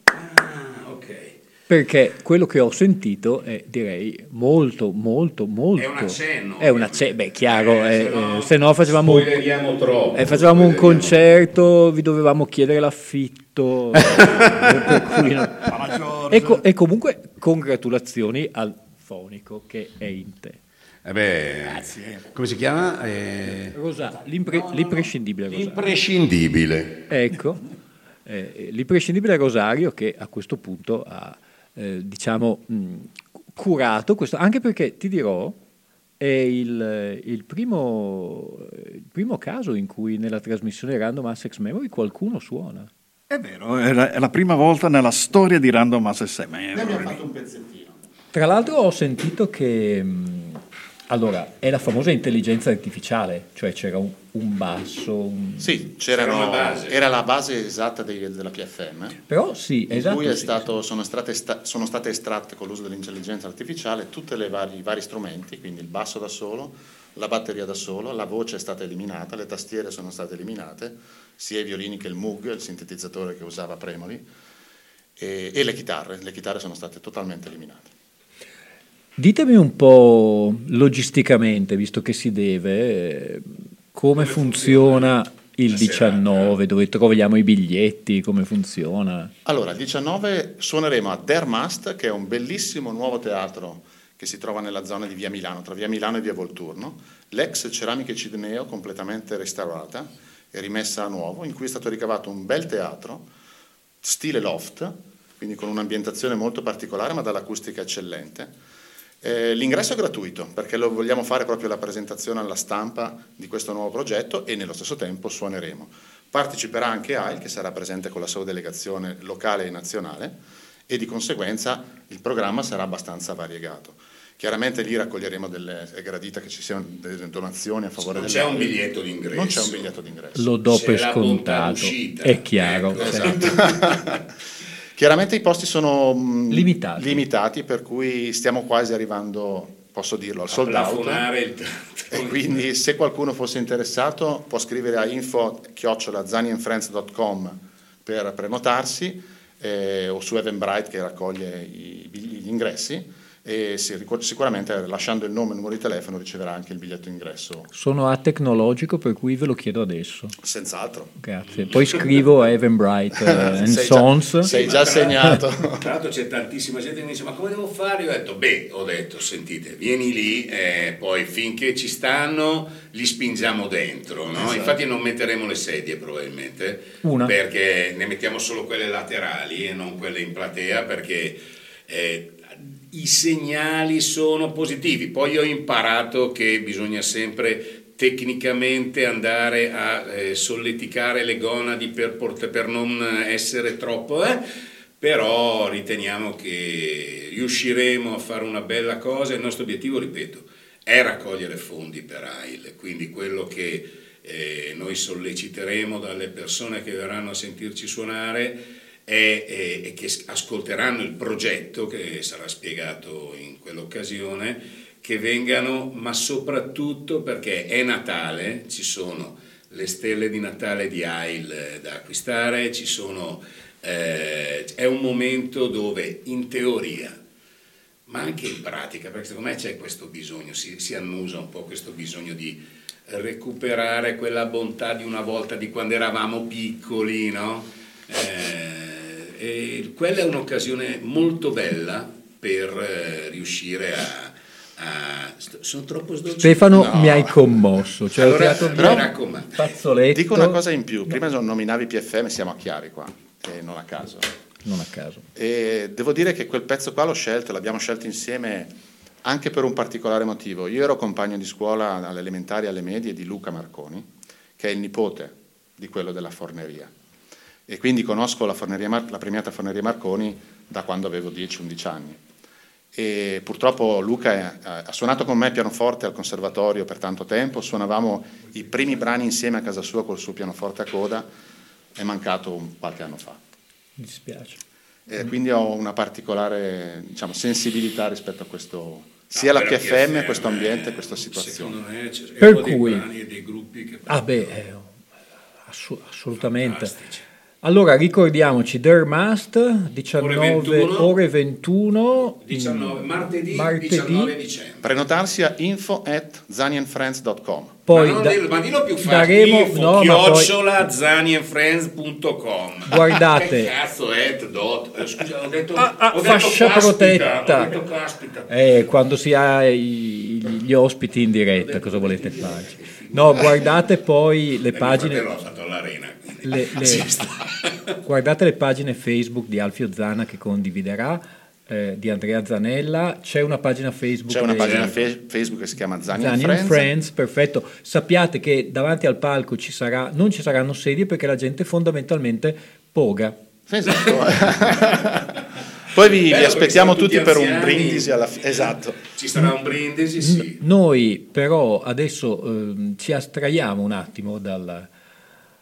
Ah, ok.
perché quello che ho sentito è direi molto molto molto
È un accenno.
è un accenno beh chiaro
Eh,
eh,
se no
eh, se no facevamo un,
troppo,
eh, facevamo un concerto vi dovevamo chiedere l'affitto <laughs> eh, no. E, co- e comunque congratulazioni al fonico che è in te
Eh beh, come si chiama? Eh,
Rosa, l'impre- l'imprescindibile Rosario
imprescindibile.
Ecco, eh, l'imprescindibile Rosario che a questo punto ha, eh, diciamo, mh, curato questo, anche perché ti dirò, è il, il primo, il primo caso in cui nella trasmissione Random Access Memory qualcuno suona.
È vero, è la, è la prima volta nella storia di Random Access Memory.
un pezzettino.
Tra l'altro ho sentito che, mh, allora, è la famosa intelligenza artificiale, cioè c'era un, un basso, un-
Sì, c'erano-
C'era una base.
era la base esatta dei- della PFM.
però sì,
In
esatto.
cui è
sì.
stato- sono, state, sta- sono state estratte con l'uso dell'intelligenza artificiale tutti i vari, i vari strumenti, quindi il basso da solo, la batteria da solo, la voce è stata eliminata, le tastiere sono state eliminate, sia i violini che il Moog, il sintetizzatore che usava Premoli, e, e le chitarre, le chitarre sono state totalmente eliminate.
Ditemi un po' logisticamente, visto che si deve, eh, come funziona il
la
19, dove troviamo i biglietti, come funziona.
Allora, il 19 suoneremo a Der Mast, che è un bellissimo nuovo teatro che si trova nella zona di Via Milano, tra Via Milano e Via Volturno, l'ex Ceramiche Cidneo completamente restaurata e rimessa a nuovo, in cui è stato ricavato un bel teatro, stile loft, quindi con un'ambientazione molto particolare ma dall'acustica eccellente. Eh, l'ingresso è gratuito perché lo vogliamo fare proprio la presentazione alla stampa di questo nuovo progetto e nello stesso tempo suoneremo. Parteciperà anche AIL che sarà presente con la sua delegazione locale e nazionale e di conseguenza il programma sarà abbastanza variegato. Chiaramente lì raccoglieremo delle, è gradita che ci siano delle donazioni a favore
Non
delle
c'è un biglietto d'ingresso.
Non c'è un biglietto d'ingresso.
Lo do per scontato, è chiaro.
Ecco,
certo.
esatto. <laughs>
Chiaramente i posti sono mh,
Limitati.
limitati, per cui stiamo quasi arrivando, posso dirlo, al sold out.
Plafonare il
E quindi se qualcuno fosse interessato può scrivere a info-zaniandfriends.com per prenotarsi eh, o su Eventbrite che raccoglie i- gli ingressi e si- sicuramente lasciando il nome e il numero di telefono riceverà anche il biglietto ingresso
Sono atecnologico, per cui ve lo chiedo adesso.
senz'altro.
Grazie. Poi scrivo a Eventbrite eh, <laughs> and
Sei già-
Sons.
sei
Ma
già
tra-
segnato.
Tra l'altro c'è tantissima gente che mi dice ma come devo fare? Io ho detto beh, ho detto sentite, vieni lì e poi finché ci stanno li spingiamo dentro, no?
Esatto.
Infatti non metteremo le sedie probabilmente,
Una.
perché ne mettiamo solo quelle laterali e non quelle in platea perché eh, i segnali sono positivi. Poi ho imparato che bisogna sempre tecnicamente andare a eh, solleticare le gonadi per, per non essere troppo... eh, però riteniamo che riusciremo a fare una bella cosa. Il nostro obiettivo, ripeto, è raccogliere fondi per AIL, quindi quello che eh, noi solleciteremo dalle persone che verranno a sentirci suonare è- è che ascolteranno il progetto che sarà spiegato in quell'occasione, che vengano, ma soprattutto perché è Natale, ci sono le stelle di Natale di AIL eh, da acquistare, sono, eh, è un momento dove in teoria ma anche in pratica, perché secondo me c'è questo bisogno, si, si annusa un po' questo bisogno di recuperare quella bontà di una volta, di quando eravamo piccoli, no? Eh, e quella è un'occasione molto bella per eh, riuscire a... a- st- sono troppo sdolcito?
Stefano
No.
mi hai commosso, cioè ho
Allora,
tirato
però- mi
fazzoletto.
Dico una cosa in più, prima nominavi PFM, siamo a Chiari qua, e non a caso.
Non a caso.
E devo dire che quel pezzo qua l'ho scelto, l'abbiamo scelto insieme anche per un particolare motivo. Io ero compagno di scuola alle elementari e alle medie di Luca Marconi, che è il nipote di quello della forneria. E quindi conosco la, forneria Mar- la premiata Forneria Marconi da quando avevo 10-11 anni. E purtroppo Luca è- ha suonato con me pianoforte al conservatorio per tanto tempo, suonavamo i primi brani insieme a casa sua col suo pianoforte a coda, è mancato un qualche anno fa.
Mi dispiace.
Eh, quindi ho una particolare diciamo, sensibilità rispetto a questo, sia la
Ah,
PFM,
PFM,
questo ambiente, questa
Secondo
situazione.
me c'è
Per
uno dei
cui-
brani e dei gruppi che
Ah beh, eh, assu- assolutamente.
Fantastici.
Allora ricordiamoci, Der Mast, 19
Ore
ore
21,
21, in-
19, martedì,
martedì.
19 dicembre.
Prenotarsi a info at zaniandfriends.com.
Poi
ma,
da-
dillo, ma dillo più facile,
daremo-
info,
no, ma poi-
chiocciola zaniandfriends.com
Guardate. <laughs>
che cazzo è dot eh, scusa ho detto,
Ah, ah,
ho detto
fascia
caspita,
protetta.
ho detto caspita
Eh, quando si ha i- gli ospiti in diretta, cosa volete fare? No, guardate poi le pagine,
l'ha fatto all'arena quindi
le- <laughs> le- <laughs> guardate le pagine Facebook di Alfio Zana che condividerà, eh, di Andrea Zanella, c'è una pagina Facebook
C'è una
di-
pagina fe- Facebook che si chiama Zani
Zani and
Friends.
Friends, perfetto. Sappiate che davanti al palco ci sarà, non ci saranno sedie perché la gente fondamentalmente poga.
Esatto. <laughs> Poi vi, vi
Bello
aspettiamo
perché
tutti
siamo
per un brindisi alla fine. Esatto.
ci sarà un brindisi sì
Noi però adesso ehm, ci astraiamo un attimo dal,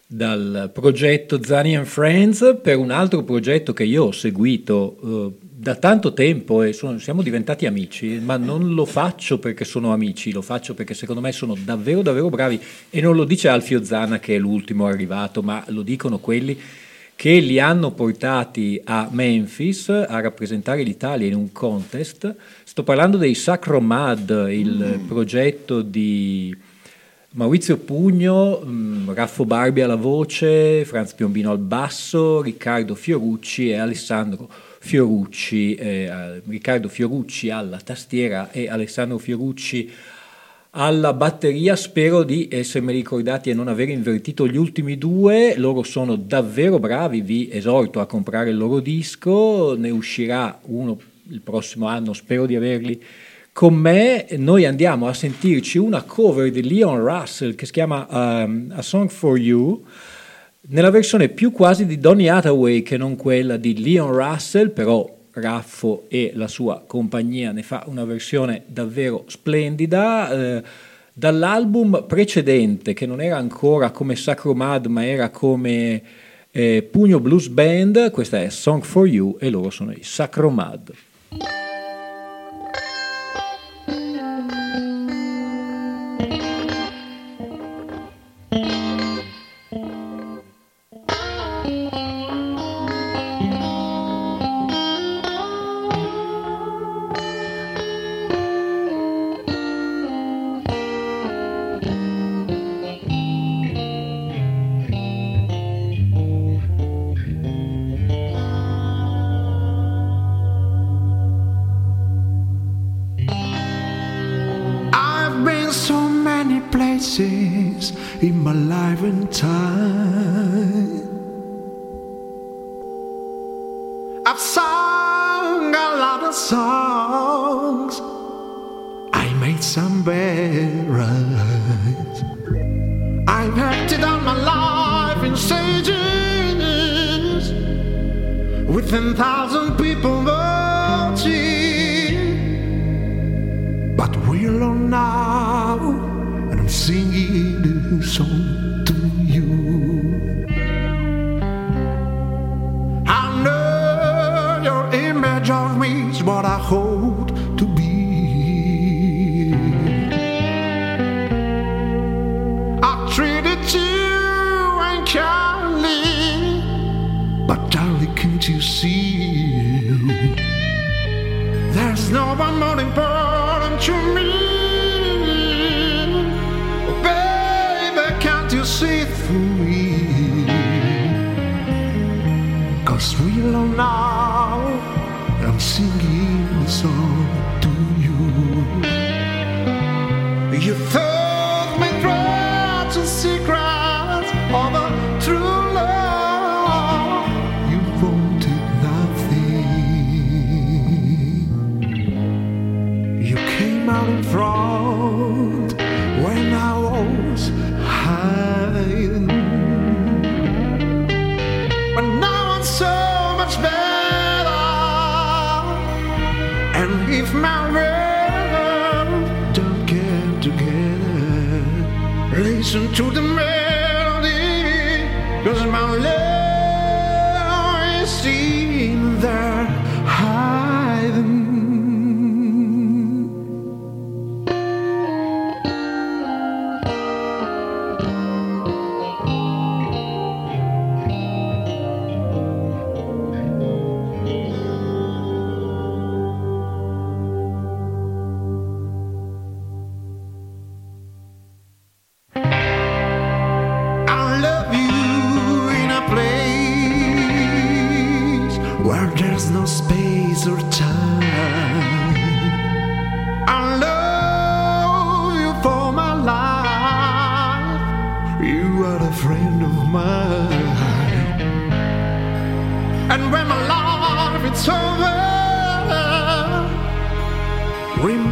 dal progetto Zani and Friends per un altro progetto che io ho seguito eh, da tanto tempo e sono- siamo diventati amici, ma non lo faccio perché sono amici, lo faccio perché secondo me sono davvero davvero bravi e non lo dice Alfio Zana che è l'ultimo arrivato, ma lo dicono quelli che li hanno portati a Memphis a rappresentare l'Italia in un contest. Sto parlando dei Sacro Mad, il progetto di Maurizio Pugno, mh, Raffo Barbi alla voce, Franz Piombino al basso, Riccardo Fiorucci e Alessandro Fiorucci, eh, Riccardo Fiorucci alla tastiera e Alessandro Fiorucci alla batteria. Spero di essermi ricordati e non aver invertito gli ultimi due. Loro sono davvero bravi. Vi esorto a comprare il loro disco. Ne uscirà uno il prossimo anno. Spero di averli con me. Noi andiamo a sentirci una cover di Leon Russell che si chiama um, A Song for You. Nella versione più quasi di Donny Hathaway che non quella di Leon Russell, però Raffo e la sua compagnia ne fa una versione davvero splendida. eh, dall'album precedente, che non era ancora come Sacromad, ma era come eh, Pugno Blues Band, questa è Song for You e loro sono i Sacromad.
I've can't you see? There's no one more important to me. Oh, baby, can't you see through me? Cause we alone now, I'm singing the song listen to the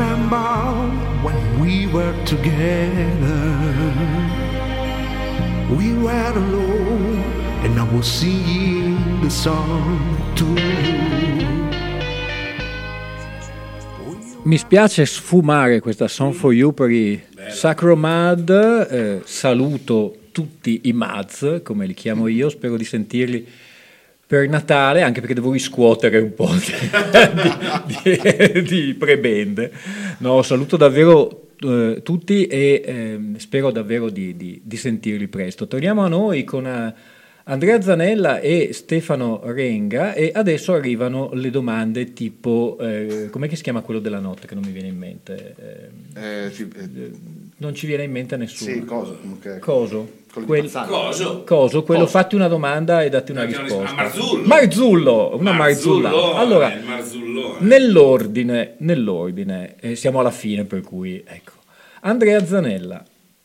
remember when we were together. We were alone, and I was singing the song to you.
Mi spiace sfumare questa Song for You per i Sacro Mad, eh, saluto tutti i Mads, come li chiamo io, spero di sentirli per Natale, anche perché devo riscuotere un po' <laughs> di, di- di prebende. No, saluto davvero eh, tutti e ehm, spero davvero di, di- di sentirli presto. Torniamo a noi con eh, Andrea Zanella e Stefano Renga e adesso arrivano le domande tipo, eh, com'è che si chiama quello della notte che non mi viene in mente? Eh,
Eh, eh,
non ci viene in mente a nessuno.
sì, coso comunque.
Coso? Quel-.
Coso?
Coso, quello
Coso.
fatti una domanda e datti una
una
risposta.
Ah, Marzullo.
Marzullo, una.
Marzullo,
Allora, nell'ordine, nell'ordine eh, siamo alla fine per cui, ecco. Andrea Zanella,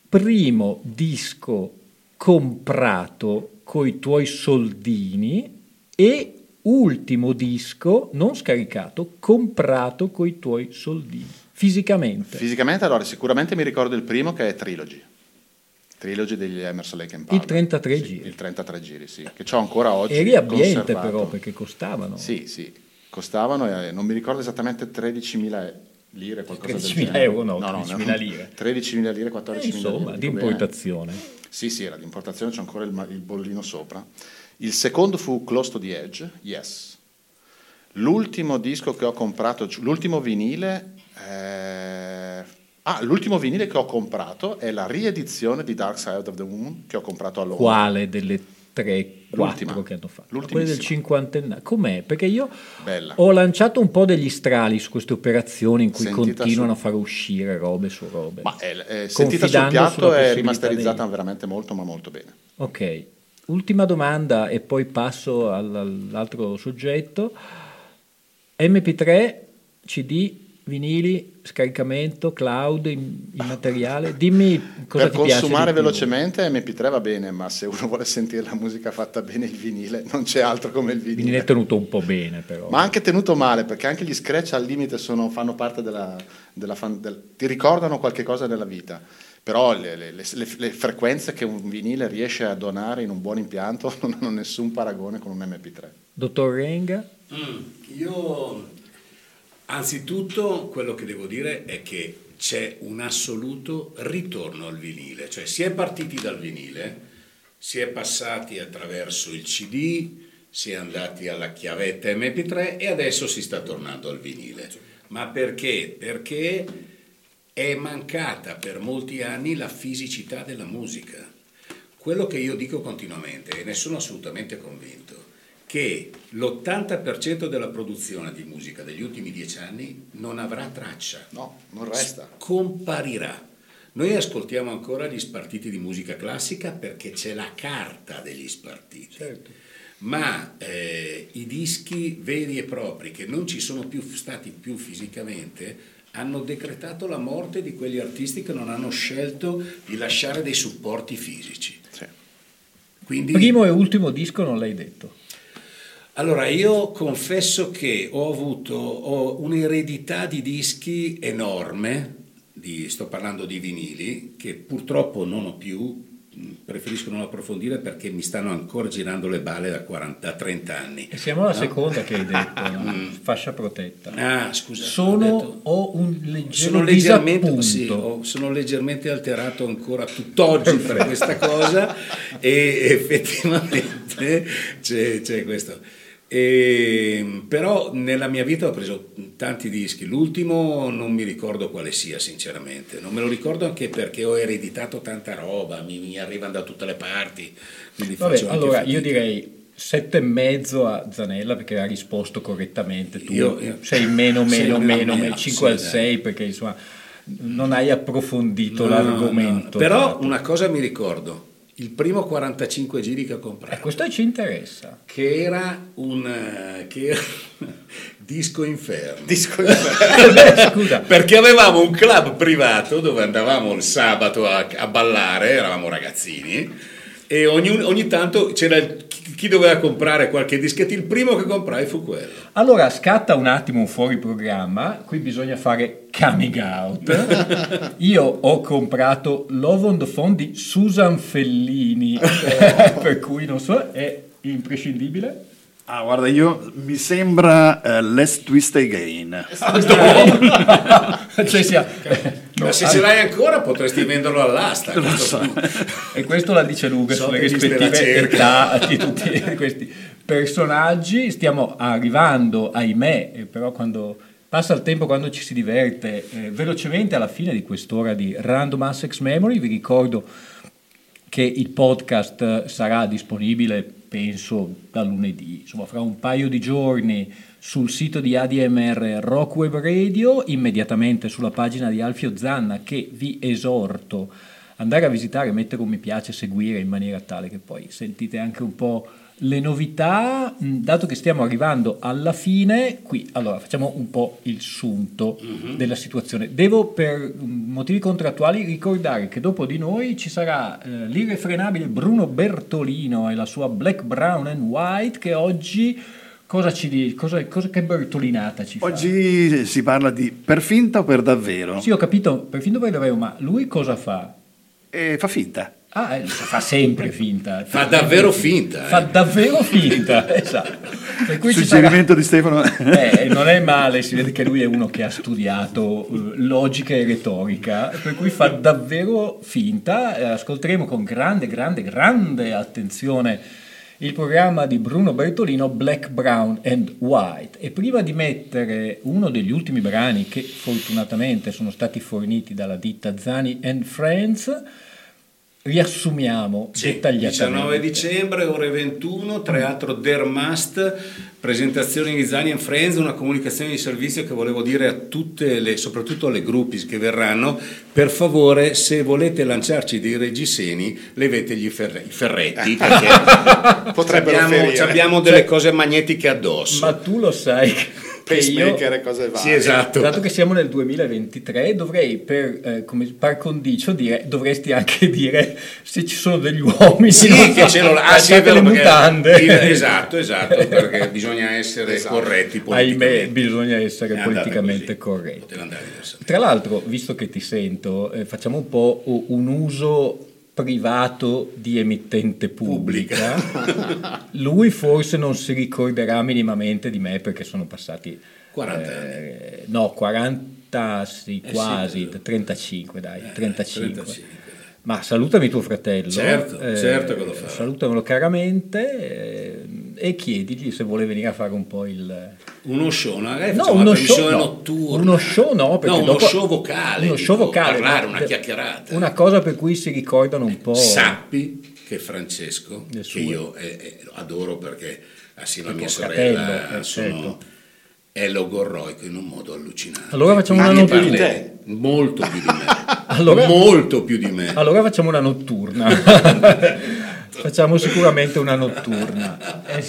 primo disco comprato coi tuoi soldini e ultimo disco non scaricato, comprato coi tuoi soldini, fisicamente.
Fisicamente, allora, sicuramente mi ricordo il primo che è Trilogy. Trilogy degli Emerson Lake and Palmer.
Il 33
Sì,
giri.
Il 33 giri, sì. Che ho ancora oggi.
Eri abbiente però perché costavano.
Sì, sì. Costavano, eh, non mi ricordo esattamente 13.000 lire, qualcosa del
13.000
genere.
euro, no, 13.000 lire.
13.000 lire, 14.000
Eh, insomma,
lire.
di importazione.
Sì, sì, era di importazione, c'è ancora il, il bollino sopra. Il secondo fu Close to the Edge, Yes. L'ultimo disco che ho comprato, l'ultimo vinile, eh, ah, l'ultimo vinile che ho comprato è la riedizione di Dark Side of the Moon che ho comprato a Londra.
Quale delle tre, quattro che hanno fatto? Quelle del cinquantenario. Com'è? Perché io
Bella.
ho lanciato un po' degli strali su queste operazioni in cui
Sentita
continuano
su-
a far uscire robe su robe.
Ma è, è- sentita sul piatto è rimasterizzata
dei-
veramente molto, ma molto bene.
Ok, ultima domanda e poi passo al- all'altro soggetto. MP3, CD, vinili, scaricamento, cloud, im- immateriale. Dimmi cosa
per
ti piace
consumare
di più.
velocemente MP3 va bene, ma se uno vuole sentire la musica fatta bene il vinile, non c'è altro come il
Il
vinile.
vinile è tenuto un po' bene però.
Ma anche tenuto male, perché anche gli scratch al limite sono- fanno parte della, della fan- del- ti ricordano qualche cosa nella vita. Però le, le- le- le- le frequenze che un vinile riesce a donare in un buon impianto <laughs> non hanno nessun paragone con un MP3.
Dottor Renga?
Mm, io anzitutto quello che devo dire è che c'è un assoluto ritorno al vinile, cioè si è partiti dal vinile, si è passati attraverso il CD, si è andati alla chiavetta MP3 e adesso si sta tornando al vinile. Ma perché? Perché è mancata per molti anni la fisicità della musica. Quello che io dico continuamente, e ne sono assolutamente convinto, che l'80% della produzione di musica degli ultimi dieci anni non avrà traccia.
No, non resta.
Comparirà. Noi ascoltiamo ancora gli spartiti di musica classica perché c'è la carta degli spartiti. Ma eh, i dischi veri e propri che non ci sono più stati più fisicamente hanno decretato la morte di quegli artisti che non hanno scelto di lasciare dei supporti fisici.
Sì.
Quindi,
Primo e ultimo disco non l'hai detto.
Allora, io confesso che ho avuto ho un'eredità di dischi enorme, di- sto parlando di vinili, che purtroppo non ho più, preferisco non approfondire perché mi stanno ancora girando le balle da, 40, da 30 anni.
E siamo alla
No?
seconda che hai <laughs> detto, no?
Mm.
fascia protetta.
Ah, scusa. ho
Sono, ho un leggero
sono leggermente,
disappunto.
sì, ho- sono leggermente alterato ancora tutt'oggi per questa cosa <laughs> e effettivamente c'è, c'è questo. E, però nella mia vita ho preso tanti dischi, l'ultimo non mi ricordo quale sia sinceramente, non me lo ricordo anche perché ho ereditato tanta roba, mi, mi arrivano da tutte le parti,
Vabbè, allora
fatica.
io direi sette e mezzo a Zanella perché ha risposto correttamente tu.
Io- io-
sei meno
Sei
meno
meno,
meno,
meno,
5
sì,
al
dai.
6 perché insomma non hai approfondito
No,
l'argomento
no, Però
dato.
una cosa mi ricordo, il primo 45 giri che ho comprato.
Eh, questo ci interessa
che era un eh, che era- <laughs> disco inferno.
Disco <laughs>
Eh, scusa
Perché avevamo un club privato dove andavamo il sabato a, a ballare, eravamo ragazzini, e ogni, ogni tanto c'era il- chi, doveva comprare qualche dischetto. Il primo che comprai fu quello.
allora scatta un attimo un fuori programma qui bisogna fare coming out <laughs> io ho comprato Love on the Phone di Susan Fellini <laughs> <laughs> per cui non so è imprescindibile
Ah, guarda, io mi sembra eh, Let's Twist Again. <laughs>
cioè sia,
Ma se ce l'hai ancora potresti venderlo all'asta. questo-
E questo la dice lunga
So
sulle rispettive età di tutti <laughs> questi. personaggi, stiamo arrivando, ahimè, eh, però quando passa il tempo, quando ci si diverte, eh, velocemente alla fine di quest'ora di Random Assex Memory, vi ricordo che il podcast sarà disponibile, penso, da lunedì, insomma, fra un paio di giorni sul sito di ADMR Rock Radio, immediatamente sulla pagina di Alfio Zanna che vi esorto andare a visitare, mettere un mi piace, seguire in maniera tale che poi sentite anche un po' le novità, mh, dato che stiamo arrivando alla fine, qui allora facciamo un po' il sunto della situazione. Devo per motivi contrattuali ricordare che dopo di noi ci sarà eh, l'irrefrenabile Bruno Bertolino e la sua Black, Brown and White che oggi cosa ci dice, cosa, cosa- che bertolinata ci fa?
Oggi si parla di per finta o per davvero?
Sì, ho capito, per fin dove davvero, ma lui cosa fa?
E fa finta.
Ah, eh, fa sempre <laughs> finta.
Fa davvero finta. eh.
Fa davvero <laughs> finta, esatto. Sarà-
Suggerimento di Stefano.
Eh, non è male, si vede che lui è uno che ha studiato eh, logica e retorica, per cui fa davvero finta. Eh, ascolteremo con grande, grande, grande attenzione il programma di Bruno Bertolino Black, Brown and White. E prima di mettere uno degli ultimi brani che fortunatamente sono stati forniti dalla ditta Zani and Friends, riassumiamo
Sì,
dettagliatamente.
19 dicembre, ore 21, Teatro Dermast, presentazione di Zani and Friends, una comunicazione di servizio che volevo dire a tutte le, soprattutto alle gruppi che verranno, per favore se volete lanciarci dei reggiseni, levetegli i, ferre- i ferretti, <laughs> perché
Potrebbero
abbiamo, abbiamo delle cose magnetiche addosso.
Ma tu lo sai
Pacemaker e cose varie.
Sì, esatto.
dato che siamo nel 2023, dovrei per, eh, come, par condicio dire, dovresti anche dire se ci sono degli uomini
Sì,
non
che ce l'ho. Ah, sì, è vero,
le
perché-
mutande.
esatto, esatto, <laughs> perché bisogna essere
Esatto.
corretti
Ahimè,
politicamente.
bisogna essere
È
politicamente
così.
corretti. Tra l'altro, visto che ti sento, eh, facciamo un po' un uso privato di emittente pubblica. <laughs> Lui forse non si ricorderà minimamente di me perché sono passati
40
eh, no, 40 sì,
Eh
quasi,
sì, credo.
35 dai, 35.
35.
Ma salutami tuo fratello. eh,
Certo, certo che lo farò.
Salutamelo caramente eh, e chiedigli se vuole venire a fare un po' il...
Uno show, magari
No,
facciamo
uno
una
show, no.
notturna.
Uno show no, perché
No, uno
dopo-
show vocale.
Uno show
dico,
vocale,
Parlare, una chiacchierata.
Una cosa per cui si ricordano un po'...
Sappi che Francesco, che io eh, eh, adoro perché assieme a mia sorella
fratello,
sono,
perfetto.
è logorroico in un modo allucinante.
Allora facciamo
Quindi
una
notturna.
Molto più di me. <laughs>
Allora-
molto più di me.
Allora facciamo una notturna. <laughs> facciamo sicuramente una notturna. È,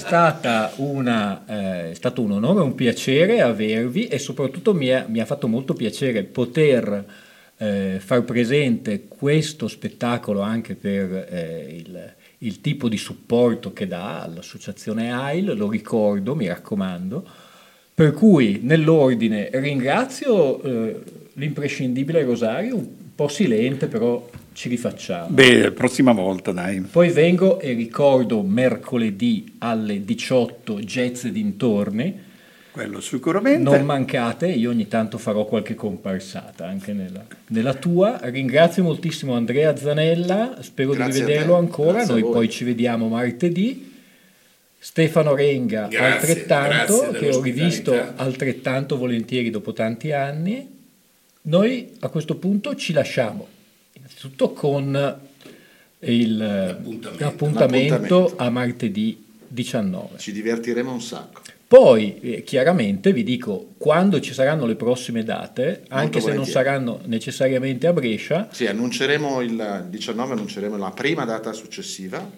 una, eh, è stato un onore, un piacere avervi e soprattutto mi, è- mi ha fatto molto piacere poter eh, far presente questo spettacolo anche per eh, il, il tipo di supporto che dà all'associazione AIL, lo ricordo, mi raccomando. Per cui nell'ordine ringrazio eh, l'imprescindibile Rosario, un po' silente, però ci rifacciamo.
Beh, prossima volta, dai.
Poi vengo e ricordo mercoledì alle 18 jazz dintorni.
Quello sicuramente.
Non mancate, io ogni tanto farò qualche comparsata anche nella, nella tua. Ringrazio moltissimo Andrea Zanella, spero
Grazie
di vederlo ancora.
grazie
Noi poi ci vediamo martedì. Stefano Renga
Grazie,
altrettanto,
grazie
che ho rivisto altrettanto volentieri dopo tanti anni. Noi a questo punto ci lasciamo, innanzitutto con il L'appuntamento.
l'appuntamento
a martedì 19.
Ci divertiremo un sacco.
Poi eh, chiaramente vi dico quando ci saranno le prossime date, anche se non
volentieri.
saranno necessariamente a Brescia,
Sì, annunceremo il 19, annunceremo la prima data successiva,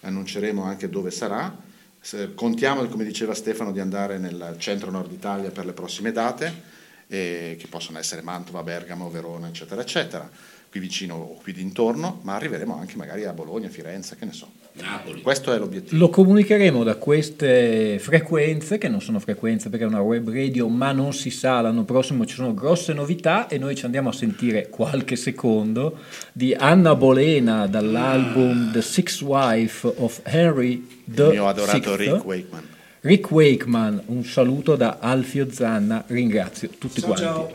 annunceremo anche dove sarà. Se- Contiamo, come diceva Stefano, di andare nel centro nord Italia per le prossime date, eh, che possono essere Mantova, Bergamo, Verona, eccetera, eccetera, qui vicino o qui dintorno, ma arriveremo anche magari a Bologna, Firenze, che ne so.
Napoli.
Questo è l'obiettivo.
lo comunicheremo da queste frequenze, che non sono frequenze perché è una web radio, ma non si sa, l'anno prossimo ci sono grosse novità e noi ci andiamo a sentire qualche secondo di Anna Bolena dall'album The Sixth Wife of Henry the
Il mio adorato
Sixth.
Rick Wakeman.
Rick Wakeman, un saluto da Alfio Zanna, ringrazio tutti
Ciao,
quanti.
ciao.